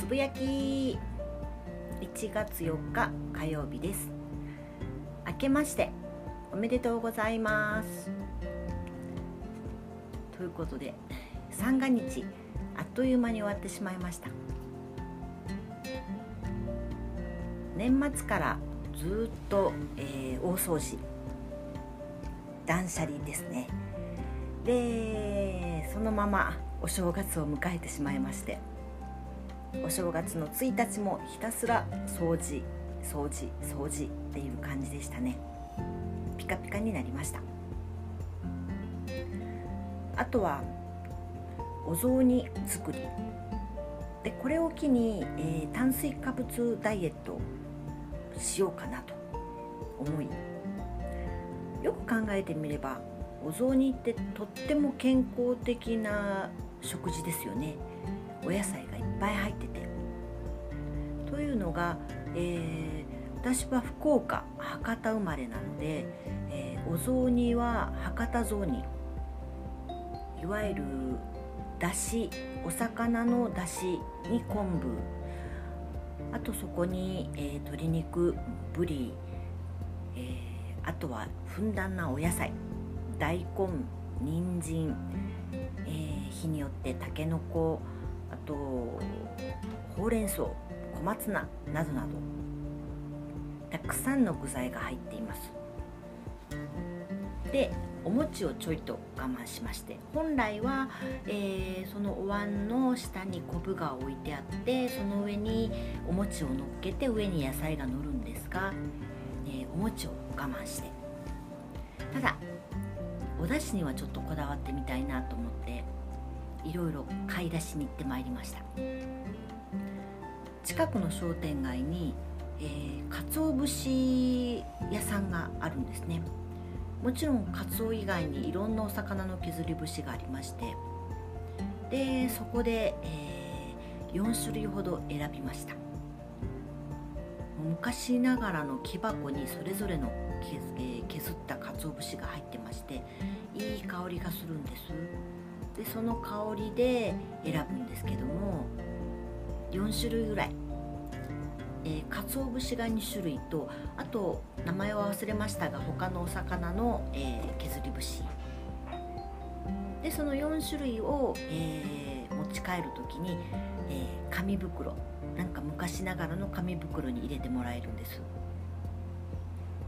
つぶやき。1月4日火曜日です。明けましておめでとうございます。ということで三が日あっという間に終わってしまいました。年末からずっと、えー、大掃除。断捨離ですね。でそのままお正月を迎えてしまいまして。お正月の1日もひたすら掃除掃除掃除っていう感じでしたね。ピカピカになりました。あとはお雑煮作り。でこれを機に、えー、炭水化物ダイエットしようかなと思いよく考えてみればお雑煮ってとっても健康的な食事ですよね。お野菜ぱい入ってて。というのが、えー、私は福岡博多生まれなので、えー、お雑煮は博多雑煮。いわゆるだしお魚のだしに昆布。あとそこに、えー、鶏肉ぶり、えー、あとはふんだんなお野菜。大根人参、えー、日によってたけのこあとほうれん草小松菜などなど。たくさんの具材が入っています。でお餅をちょいと我慢しまして本来は、えー、そのお椀の下に昆布が置いてあってその上にお餅を乗っけて上に野菜が乗るんですが、えー、お餅を我慢して。ただお出汁にはちょっとこだわってみたいなと思っていろいろ買い出しに行ってまいりました。近くの商店街に、えー、鰹節屋さんがあるんですね。もちろんカツオ以外にいろんなお魚の削り節がありましてでそこで、えー、4種類ほど選びました。昔ながらの木箱にそれぞれの削,、えー、削った鰹節が入ってましていい香りがするんです。でその香りで選ぶんですけども4種類ぐらい。えー、鰹節が2種類とあと名前は忘れましたが他のお魚の、えー、削り節。でその4種類を、えー、持ち帰る時に、え、紙袋なんか昔ながらの紙袋に入れてもらえるんです。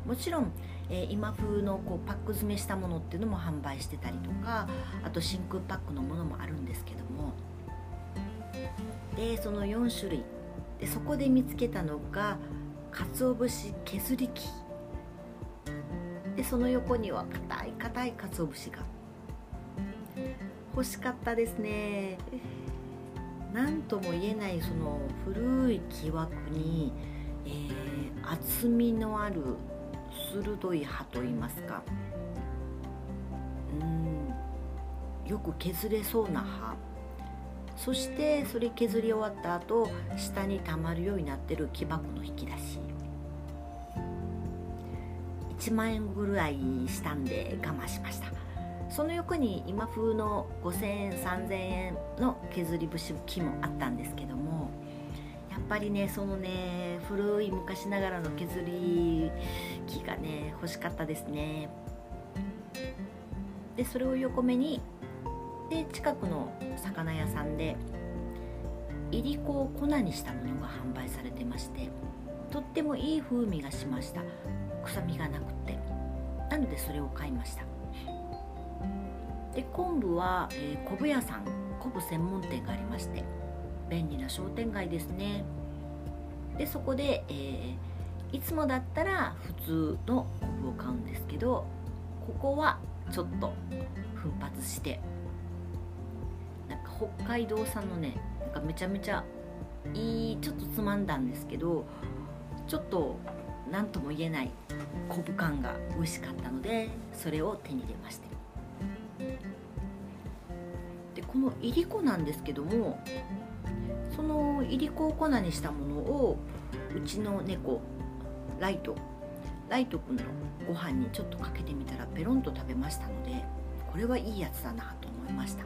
もちろん、えー、今風のこうパック詰めしたものっていうのも販売してたりとかあと真空パックのものもあるんですけども。でその4種類。でそこで見つけたのが鰹節削り器。でその横には硬い硬い鰹節が。欲しかったですね。何とも言えないその古い木枠に、えー、厚みのある鋭い刃といいますか。うん。よく削れそうな刃そしてそれ削り終わった後下にたまるようになってる木箱の引き出し。1万円ぐらいしたんで我慢しました。その横に今風の5000円3000円の削り節木もあったんですけどもぱりねそのね古い昔ながらの削り木がね欲しかったですね。でそれを横目にで近くの魚屋さんでいりこを粉にしたものが販売されてましてとってもいい風味がしました。臭みがなくて。なのでそれを買いました。で昆布は、えー、昆布屋さん昆布専門店がありまして便利な商店街ですね。でそこで、えー、いつもだったら普通の昆布を買うんですけどここはちょっと奮発してなんか北海道産のねなんかめちゃめちゃいいちょっとつまんだんですけどちょっと何とも言えない昆布感が美味しかったのでそれを手に入れました。でこのいりこなんですけどもそのいりこを粉にしたものをうちの猫ライトライトくんのご飯にちょっとかけてみたらペロンと食べましたのでこれはいいやつだなと思いました。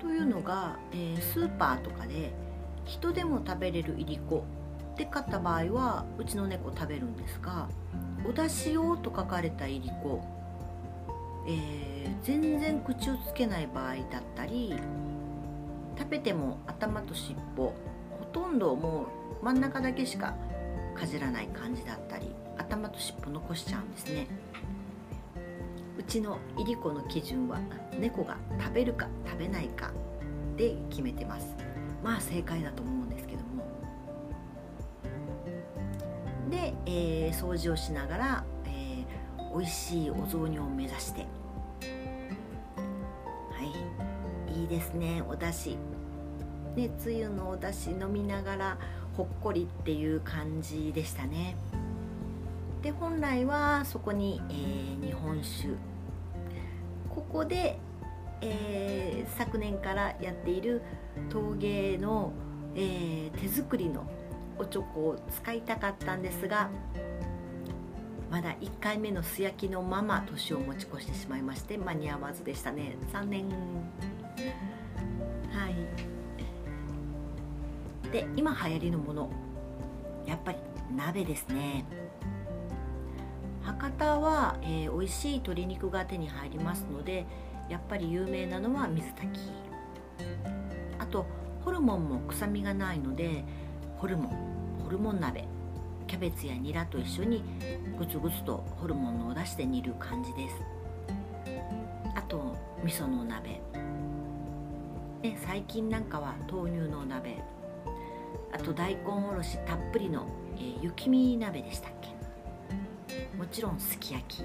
というのが、えー、スーパーとかで人でも食べれるいりこって買った場合はうちの猫食べるんですがお出汁用と書かれたいりこ、えー、全然口をつけない場合だったり食べても頭と尻尾ほとんどもう真ん中だけしかかじらない感じだったり頭と尻尾残しちゃうんですね。うちのいりこの基準は猫が食べるか食べないかで決めてます。まあ正解だと思うんですけども。で、えー、掃除をしながら、えー、美味しいお雑煮を目指してですねお出汁。ねつゆのお出汁飲みながらほっこりっていう感じでしたね。で本来はそこに、えー、日本酒。ここで、えー、昨年からやっている陶芸の、えー、手作りのおチョコを使いたかったんですがまだ1回目の素焼きのまま年を持ち越してしまいまして間に合わずでしたね。3年はい。で今流行りのもの。やっぱり鍋ですね。博多は、えー、美味しい鶏肉が手に入りますのでやっぱり有名なのは水炊き。あとホルモンも臭みがないのでホルモンホルモン鍋。キャベツやニラと一緒にグツグツとホルモンのお出汁で煮る感じです。あと味噌の鍋。で最近なんかは豆乳のお鍋。あと大根おろしたっぷりの、えー、雪見鍋でしたっけ。もちろんすき焼き。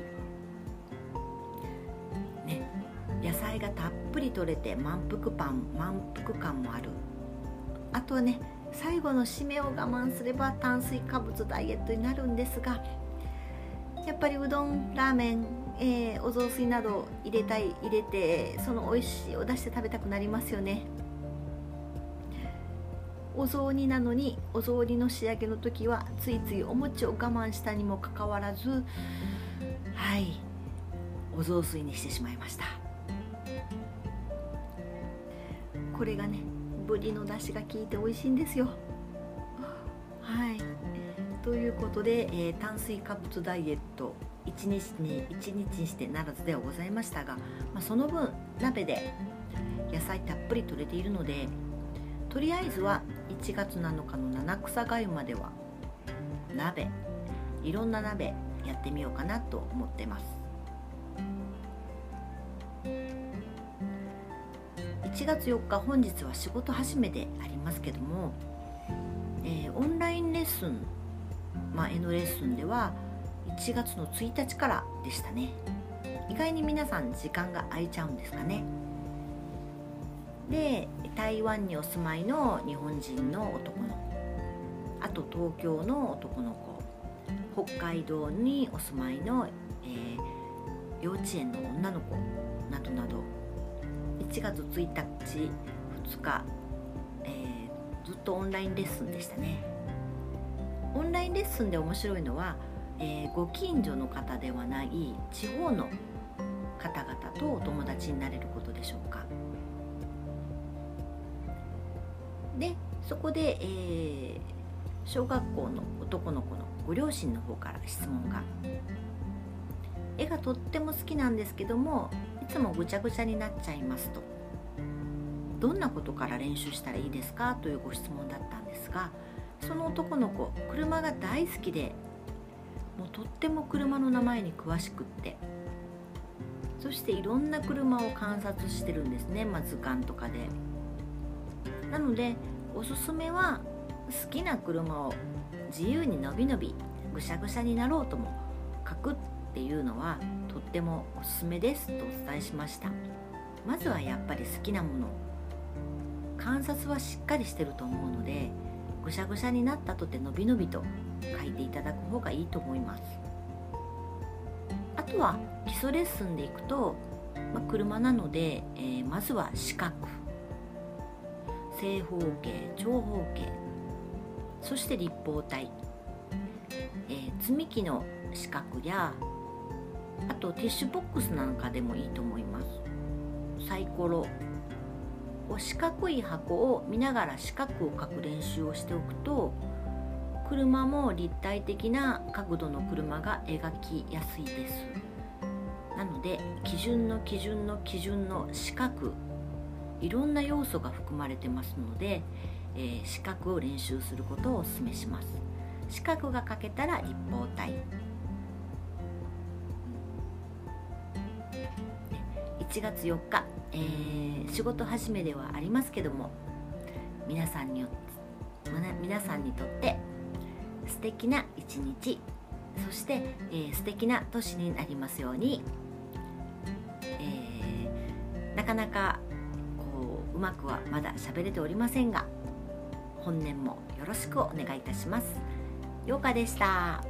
ね野菜がたっぷりとれて満腹パン満腹感もある。あとはね最後の締めを我慢すれば炭水化物ダイエットになるんですがやっぱりうどんラーメン、えー、お雑炊など入れたい入れてその美味しいを出して食べたくなりますよね。お雑煮なのにお雑煮の仕上げの時はついついお餅を我慢したにもかかわらずはいお雑炊にしてしまいました。これがねぶりの出汁が効いて美味しいんですよ。はい。ということで、えー、炭水化物ダイエット。1日に1日にしてならずではございましたが、まあ、その分鍋で野菜たっぷり取れているのでとりあえずは1月7日の七草がゆまでは鍋いろんな鍋やってみようかなと思ってます。1月4日本日は仕事始めでありますけども、えー、オンラインレッスン、まあ、N レッスンでは1月の1日からでしたね。意外に皆さん時間が空いちゃうんですかね。で台湾にお住まいの日本人の男の子。あと東京の男の子。北海道にお住まいの、えー、幼稚園の女の子。などなど。1月1日2日、えー、ずっとオンラインレッスンでしたね。オンラインレッスンで面白いのは、えー、ご近所の方ではない地方の方々とお友達になれることでしょうか。でそこで、えー、小学校の男の子のご両親の方から質問が。絵がとっても好きなんですけどもいつもぐちゃぐちゃになっちゃいますと。どんなことから練習したらいいですか？というご質問だったんですがその男の子車が大好きでもうとっても車の名前に詳しくって。そしていろんな車を観察してるんですね、まあ、図鑑とかで。なのでおすすめは好きな車を自由にのびのびぐしゃぐしゃになろうとも書くっていうのはとってもおすすめです。とお伝えしました。まずはやっぱり好きなもの。観察はしっかりしてると思うのでぐしゃぐしゃになったとてのびのびと書いていただく方がいいと思います。あとは基礎レッスンでいくと、まあ、車なので、えー、まずは四角。正方形長方形。そして立方体、えー、積み木の四角やあとティッシュボックスなんかでもいいと思います。サイコロ。四角い箱を見ながら四角を描く練習をしておくと車も立体的な角度の車が描きやすいです。なので基準の基準の基準の四角いろんな要素が含まれてますので、えー、四角を練習することをお勧めします。四角が描けたら立方体。1月4日、えー、仕事始めではありますけども皆さんによって皆さんにとって素敵な一日そして、えー、素敵な年になりますように、えー、なかなかこううまくはまだ喋れておりませんが本年もよろしくお願いいたします。ようかでした。